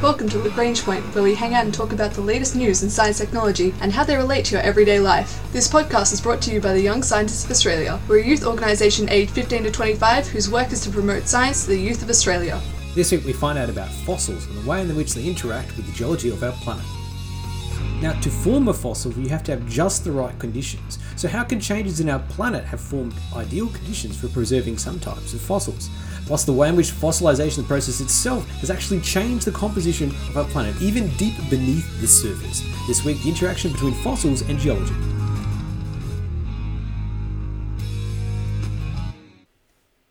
Welcome to Lagrange Point, where we hang out and talk about the latest news in science technology and how they relate to your everyday life. This podcast is brought to you by the Young Scientists of Australia. We're a youth organisation aged 15 to 25 whose work is to promote science to the youth of Australia. This week we find out about fossils and the way in which they interact with the geology of our planet. Now, to form a fossil, you have to have just the right conditions. So, how can changes in our planet have formed ideal conditions for preserving some types of fossils? Plus, the way in which fossilization process itself has actually changed the composition of our planet, even deep beneath the surface. This week, the interaction between fossils and geology.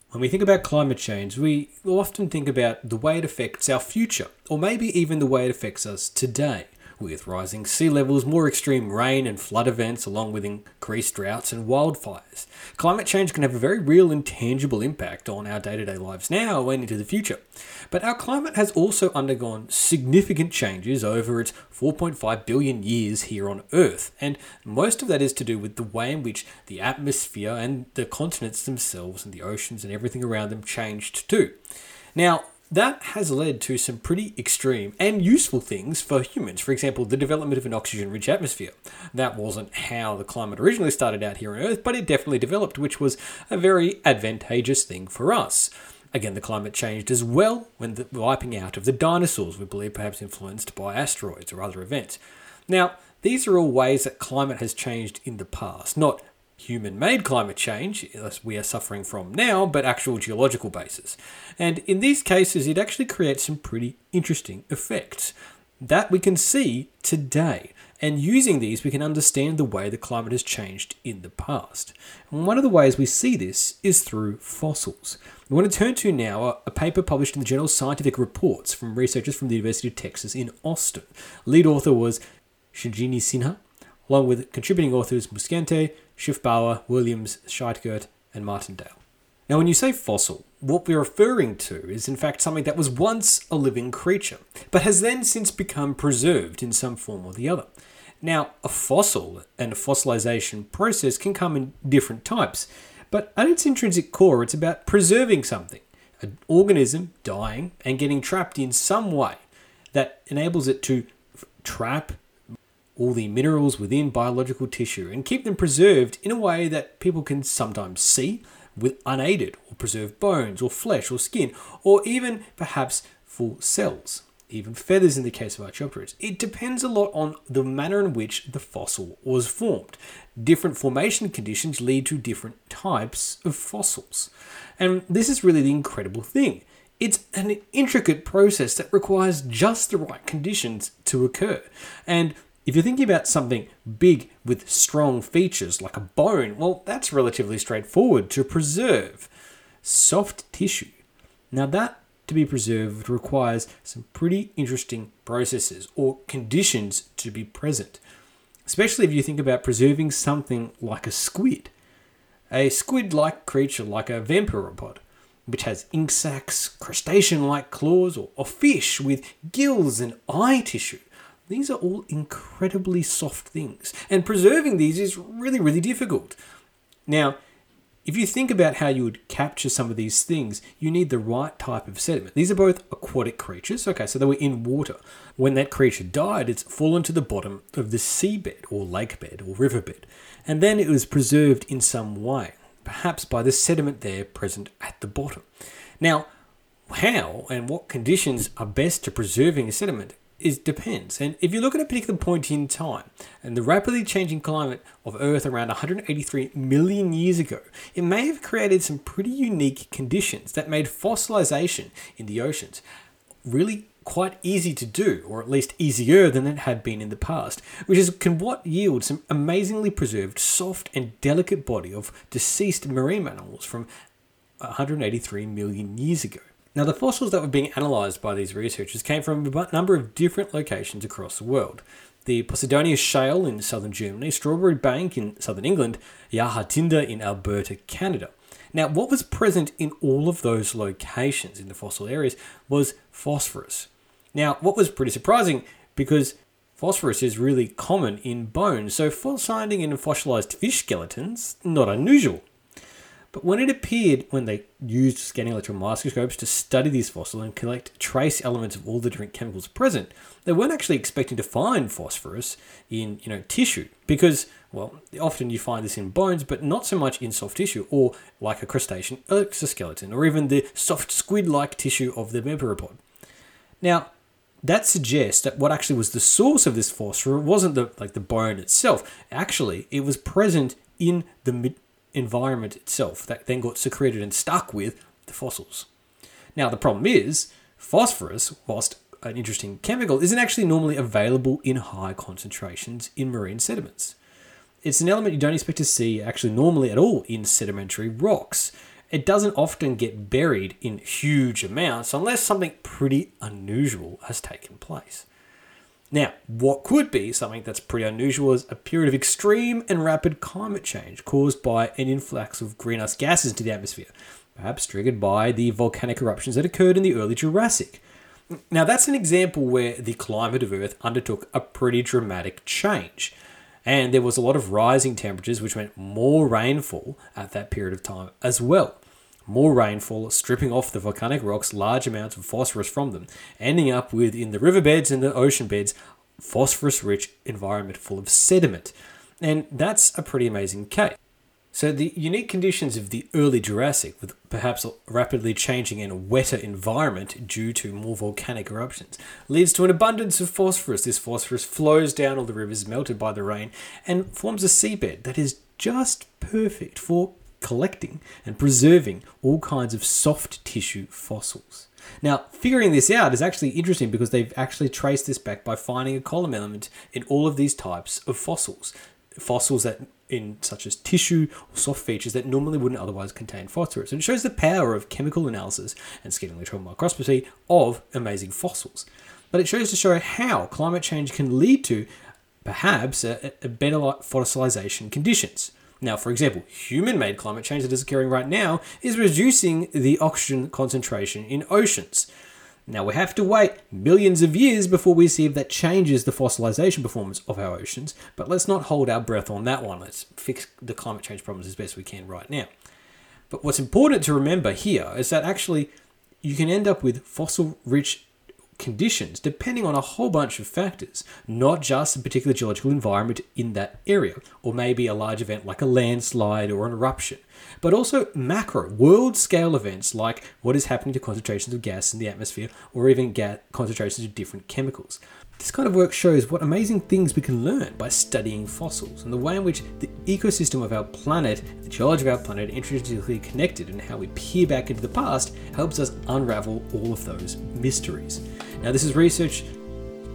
When we think about climate change, we often think about the way it affects our future, or maybe even the way it affects us today with rising sea levels, more extreme rain and flood events, along with increased droughts and wildfires. Climate change can have a very real and tangible impact on our day to day lives now and into the future. But our climate has also undergone significant changes over its 4.5 billion years here on Earth, and most of that is to do with the way in which the atmosphere and the continents themselves and the oceans and everything around them changed too. Now, that has led to some pretty extreme and useful things for humans. For example, the development of an oxygen rich atmosphere. That wasn't how the climate originally started out here on Earth, but it definitely developed, which was a very advantageous thing for us. Again, the climate changed as well when the wiping out of the dinosaurs, we believe perhaps influenced by asteroids or other events. Now, these are all ways that climate has changed in the past, not human made climate change, as we are suffering from now, but actual geological basis. And in these cases, it actually creates some pretty interesting effects that we can see today. And using these, we can understand the way the climate has changed in the past. And one of the ways we see this is through fossils. We want to turn to now a paper published in the journal Scientific Reports from researchers from the University of Texas in Austin. Lead author was Sinjini Sinha, along with contributing authors Muscente, Schiffbauer, Williams, Schweigert, and Martindale. Now, when you say fossil, what we're referring to is in fact something that was once a living creature, but has then since become preserved in some form or the other. Now, a fossil and a fossilization process can come in different types, but at its intrinsic core, it's about preserving something, an organism dying and getting trapped in some way that enables it to trap all the minerals within biological tissue and keep them preserved in a way that people can sometimes see with unaided or preserved bones or flesh or skin or even perhaps full cells even feathers in the case of archaeopteryx. It depends a lot on the manner in which the fossil was formed. Different formation conditions lead to different types of fossils. And this is really the incredible thing. It's an intricate process that requires just the right conditions to occur. And if you're thinking about something big with strong features like a bone, well, that's relatively straightforward to preserve. Soft tissue. Now, that to be preserved requires some pretty interesting processes or conditions to be present, especially if you think about preserving something like a squid. A squid like creature like a vampyropod, which has ink sacs, crustacean like claws, or, or fish with gills and eye tissue. These are all incredibly soft things, and preserving these is really, really difficult. Now, if you think about how you would capture some of these things, you need the right type of sediment. These are both aquatic creatures. Okay, so they were in water. When that creature died, it's fallen to the bottom of the seabed or lake bed or riverbed, and then it was preserved in some way, perhaps by the sediment there present at the bottom. Now, how and what conditions are best to preserving a sediment is depends. And if you look at a particular point in time and the rapidly changing climate of Earth around 183 million years ago, it may have created some pretty unique conditions that made fossilization in the oceans really quite easy to do, or at least easier than it had been in the past, which is can what yield some amazingly preserved, soft and delicate body of deceased marine animals from 183 million years ago. Now, the fossils that were being analysed by these researchers came from a number of different locations across the world. The Posidonia Shale in southern Germany, Strawberry Bank in southern England, Ya Ha Tinda in Alberta, Canada. Now, what was present in all of those locations in the fossil areas was phosphorus. Now, what was pretty surprising because phosphorus is really common in bones, so finding in fossilized fish skeletons not unusual. But when it appeared, when they used scanning electron microscopes to study these fossils and collect trace elements of all the different chemicals present, they weren't actually expecting to find phosphorus in you know tissue because well often you find this in bones, but not so much in soft tissue or like a crustacean exoskeleton or even the soft squid-like tissue of the megaropod. Now, that suggests that what actually was the source of this phosphorus wasn't the like the bone itself. Actually, it was present in the environment itself that then got secreted and stuck with the fossils. Now, the problem is phosphorus, whilst an interesting chemical, isn't actually normally available in high concentrations in marine sediments. It's an element you don't expect to see actually normally at all in sedimentary rocks. It doesn't often get buried in huge amounts unless something pretty unusual has taken place. Now, what could be something that's pretty unusual is a period of extreme and rapid climate change caused by an influx of greenhouse gases into the atmosphere, perhaps triggered by the volcanic eruptions that occurred in the early Jurassic. Now, that's an example where the climate of Earth undertook a pretty dramatic change. And there was a lot of rising temperatures, which meant more rainfall at that period of time as well more rainfall, stripping off the volcanic rocks large amounts of phosphorus from them, ending up with, in the riverbeds and the ocean beds, phosphorus rich environment full of sediment. And that's a pretty amazing case. So, the unique conditions of the early Jurassic, with perhaps a rapidly changing and wetter environment due to more volcanic eruptions, leads to an abundance of phosphorus. This phosphorus flows down all the rivers melted by the rain and forms a seabed that is just perfect for collecting and preserving all kinds of soft tissue fossils. Now, figuring this out is actually interesting because they've actually traced this back by finding a column element in all of these types of fossils. Fossils that in such as tissue or soft features that normally wouldn't otherwise contain phosphorus. And it shows the power of chemical analysis and scanning electron microscopy of amazing fossils. But it shows to show how climate change can lead to perhaps a, a better fossilization conditions. Now, for example, human made climate change that is occurring right now is reducing the oxygen concentration in oceans. Now, we have to wait millions of years before we see if that changes the fossilization performance of our oceans, but let's not hold our breath on that one. Let's fix the climate change problems as best we can right now. But what's important to remember here is that actually you can end up with fossil rich conditions depending on a whole bunch of factors, not just a particular geological environment in that area, or maybe a large event like a landslide or an eruption, but also macro, world scale events like what is happening to concentrations of gas in the atmosphere or even gas concentrations of different chemicals. This kind of work shows what amazing things we can learn by studying fossils and the way in which the ecosystem of our planet, the geology of our planet, are intrinsically connected and how we peer back into the past helps us unravel all of those mysteries. Now, this is research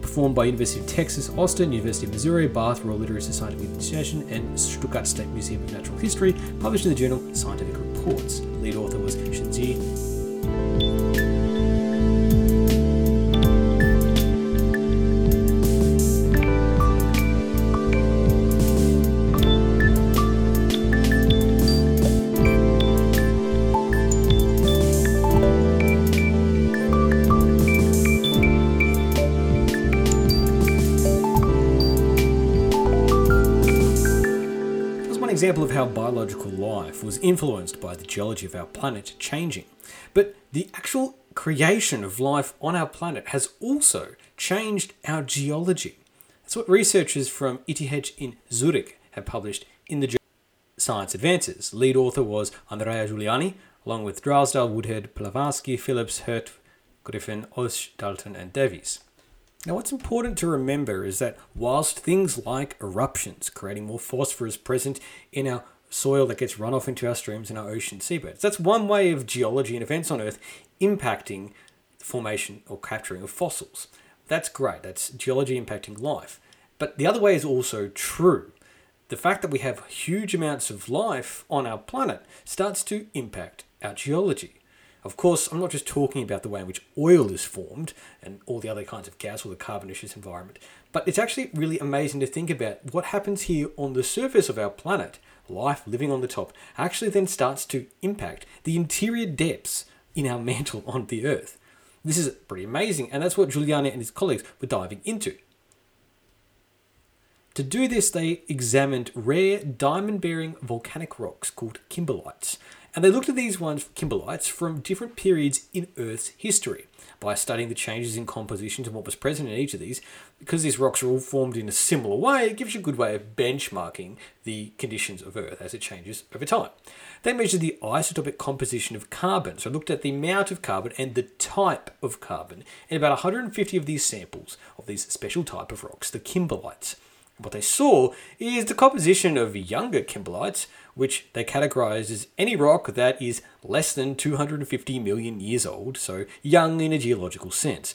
performed by University of Texas, Austin, University of Missouri, Bath Royal Literary Scientific Institution, and Stuttgart State Museum of Natural History, published in the journal Scientific Reports. Lead author was Shinji example of how biological life was influenced by the geology of our planet changing. But the actual creation of life on our planet has also changed our geology. That's what researchers from ETH in Zurich have published in the journal Science Advances. Lead author was Andrea Giuliani, along with Drysdale, Woodhead, Planavsky, Phillips, Hergt, Griffin, Oesch, Dalton, and Davies. Now, what's important to remember is that whilst things like eruptions, creating more phosphorus present in our soil that gets run off into our streams and our ocean seabeds, that's one way of geology and events on Earth impacting the formation or capturing of fossils. That's great, that's geology impacting life. But the other way is also true. The fact that we have huge amounts of life on our planet starts to impact our geology. Of course, I'm not just talking about the way in which oil is formed and all the other kinds of gas or the carbonaceous environment, but it's actually really amazing to think about what happens here on the surface of our planet. Life living on the top actually then starts to impact the interior depths in our mantle on the Earth. This is pretty amazing, and that's what Giuliani and his colleagues were diving into. To do this, they examined rare diamond bearing volcanic rocks called kimberlites And they looked at these ones, kimberlites, from different periods in Earth's history by studying the changes in compositions and what was present in each of these. Because these rocks are all formed in a similar way, it gives you a good way of benchmarking the conditions of Earth as it changes over time. They measured the isotopic composition of carbon, so looked at the amount of carbon and the type of carbon in about 150 of these samples of these special type of rocks, the kimberlites. What they saw is the composition of younger kimberlites, which they categorize as any rock that is less than 250 million years old, so young in a geological sense.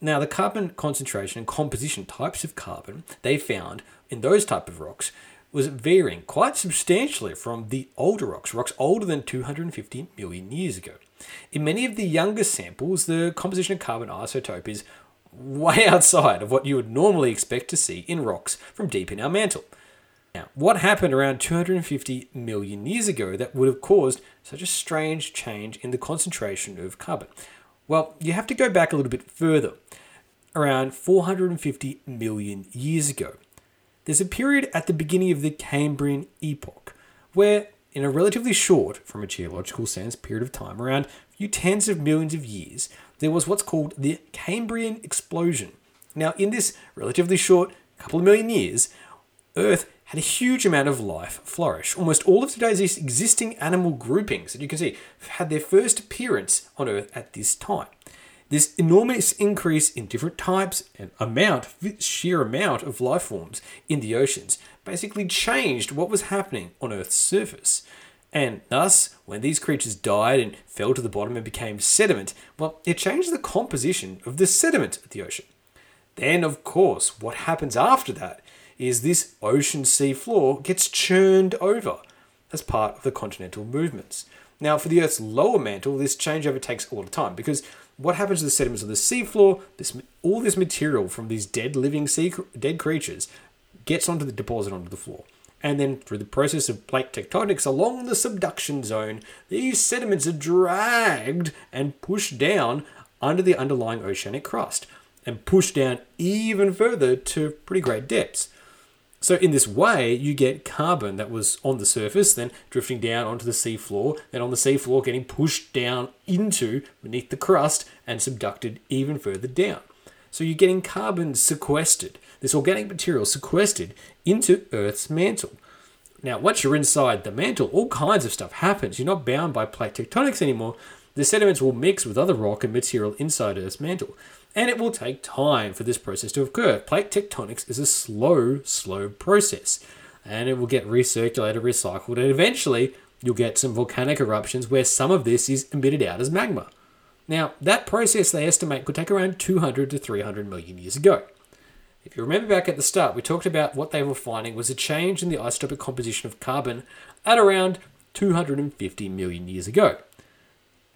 Now, the carbon concentration and composition types of carbon they found in those type of rocks was varying quite substantially from the older rocks, rocks older than 250 million years ago. In many of the younger samples, the composition of carbon isotope is way outside of what you would normally expect to see in rocks from deep in our mantle. Now, what happened around 250 million years ago that would have caused such a strange change in the concentration of carbon? Well, you have to go back a little bit further, around 450 million years ago. There's a period at the beginning of the Cambrian epoch where, in a relatively short, from a geological sense, period of time, around a few tens of millions of years, there was what's called the Cambrian explosion. Now, in this relatively short couple of million years, Earth had a huge amount of life flourish. Almost all of today's existing animal groupings that you can see had their first appearance on Earth at this time. This enormous increase in different types and amount, sheer amount of life forms in the oceans basically changed what was happening on Earth's surface. And thus, when these creatures died and fell to the bottom and became sediment, well, it changed the composition of the sediment of the ocean. Then, of course, what happens after that is this ocean sea floor gets churned over as part of the continental movements. Now, for the Earth's lower mantle, this changeover takes a lot of time because what happens to the sediments of the seafloor? This all this material from these dead living sea dead creatures gets onto the deposit onto the floor. And then through the process of plate tectonics along the subduction zone, these sediments are dragged and pushed down under the underlying oceanic crust and pushed down even further to pretty great depths. So in this way, you get carbon that was on the surface, then drifting down onto the seafloor, then on the seafloor getting pushed down into beneath the crust and subducted even further down. So you're getting carbon sequestered this organic material sequestered into Earth's mantle. Now, once you're inside the mantle, all kinds of stuff happens. You're not bound by plate tectonics anymore. The sediments will mix with other rock and material inside Earth's mantle, and it will take time for this process to occur. Plate tectonics is a slow, slow process, and it will get recirculated, recycled, and eventually you'll get some volcanic eruptions where some of this is emitted out as magma. Now, that process they estimate could take around 200 to 300 million years ago. If you remember back at the start, we talked about what they were finding was a change in the isotopic composition of carbon at around 250 million years ago.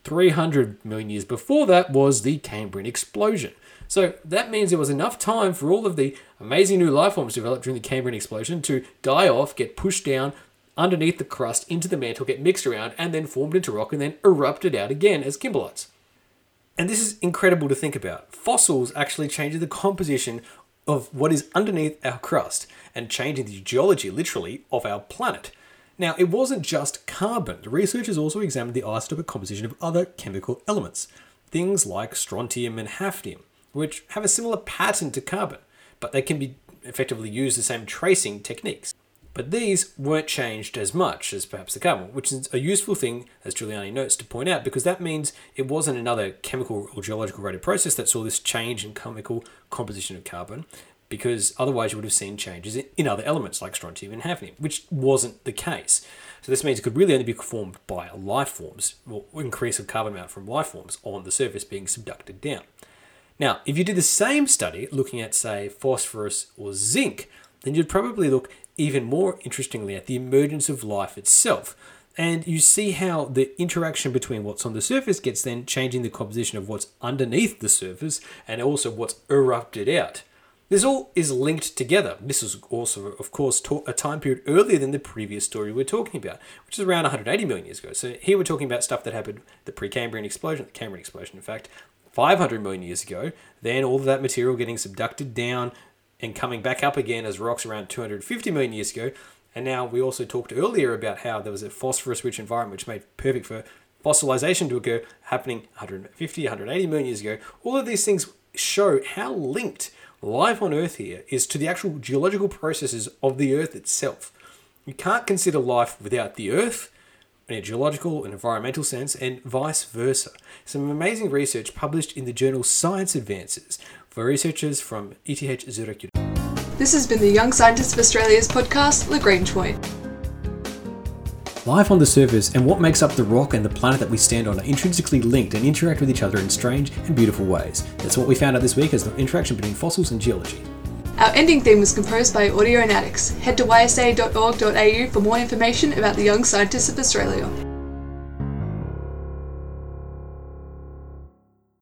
300 million years before that was the Cambrian explosion. So that means there was enough time for all of the amazing new life forms developed during the Cambrian explosion to die off, get pushed down underneath the crust into the mantle, get mixed around, and then formed into rock and then erupted out again as kimberlites. And this is incredible to think about. Fossils actually change the composition of what is underneath our crust and changing the geology, literally, of our planet. Now, it wasn't just carbon. The researchers also examined the isotopic composition of other chemical elements, things like strontium and hafnium, which have a similar pattern to carbon, but they can be effectively use the same tracing techniques. But these weren't changed as much as perhaps the carbon, which is a useful thing, as Giuliani notes, to point out, because that means it wasn't another chemical or geological rated process that saw this change in chemical composition of carbon, because otherwise you would have seen changes in other elements like strontium and hafnium, which wasn't the case. So this means it could really only be formed by life forms, or increase of carbon amount from life forms on the surface being subducted down. Now, if you did the same study looking at, say, phosphorus or zinc, then you'd probably look even more interestingly at the emergence of life itself. And you see how the interaction between what's on the surface gets then changing the composition of what's underneath the surface and also what's erupted out. This all is linked together. This is also, of course, a time period earlier than the previous story we're talking about, which is around 180 million years ago. So here we're talking about stuff that happened, the Precambrian explosion, the Cambrian explosion, in fact, 500 million years ago. Then all of that material getting subducted down, and coming back up again as rocks around 250 million years ago. And now we also talked earlier about how there was a phosphorus rich environment which made perfect for fossilization to occur happening 150, 180 million years ago. All of these things show how linked life on Earth here is to the actual geological processes of the Earth itself. You can't consider life without the Earth in a geological and environmental sense, and vice versa. Some amazing research published in the journal Science Advances for researchers from ETH Zurich. This has been the Young Scientists of Australia's podcast, Lagrange Point. Life on the surface and what makes up the rock and the planet that we stand on are intrinsically linked and interact with each other in strange and beautiful ways. That's what we found out this week as the interaction between fossils and geology. Our ending theme was composed by Audionautix. Head to ysa.org.au for more information about the Young Scientists of Australia.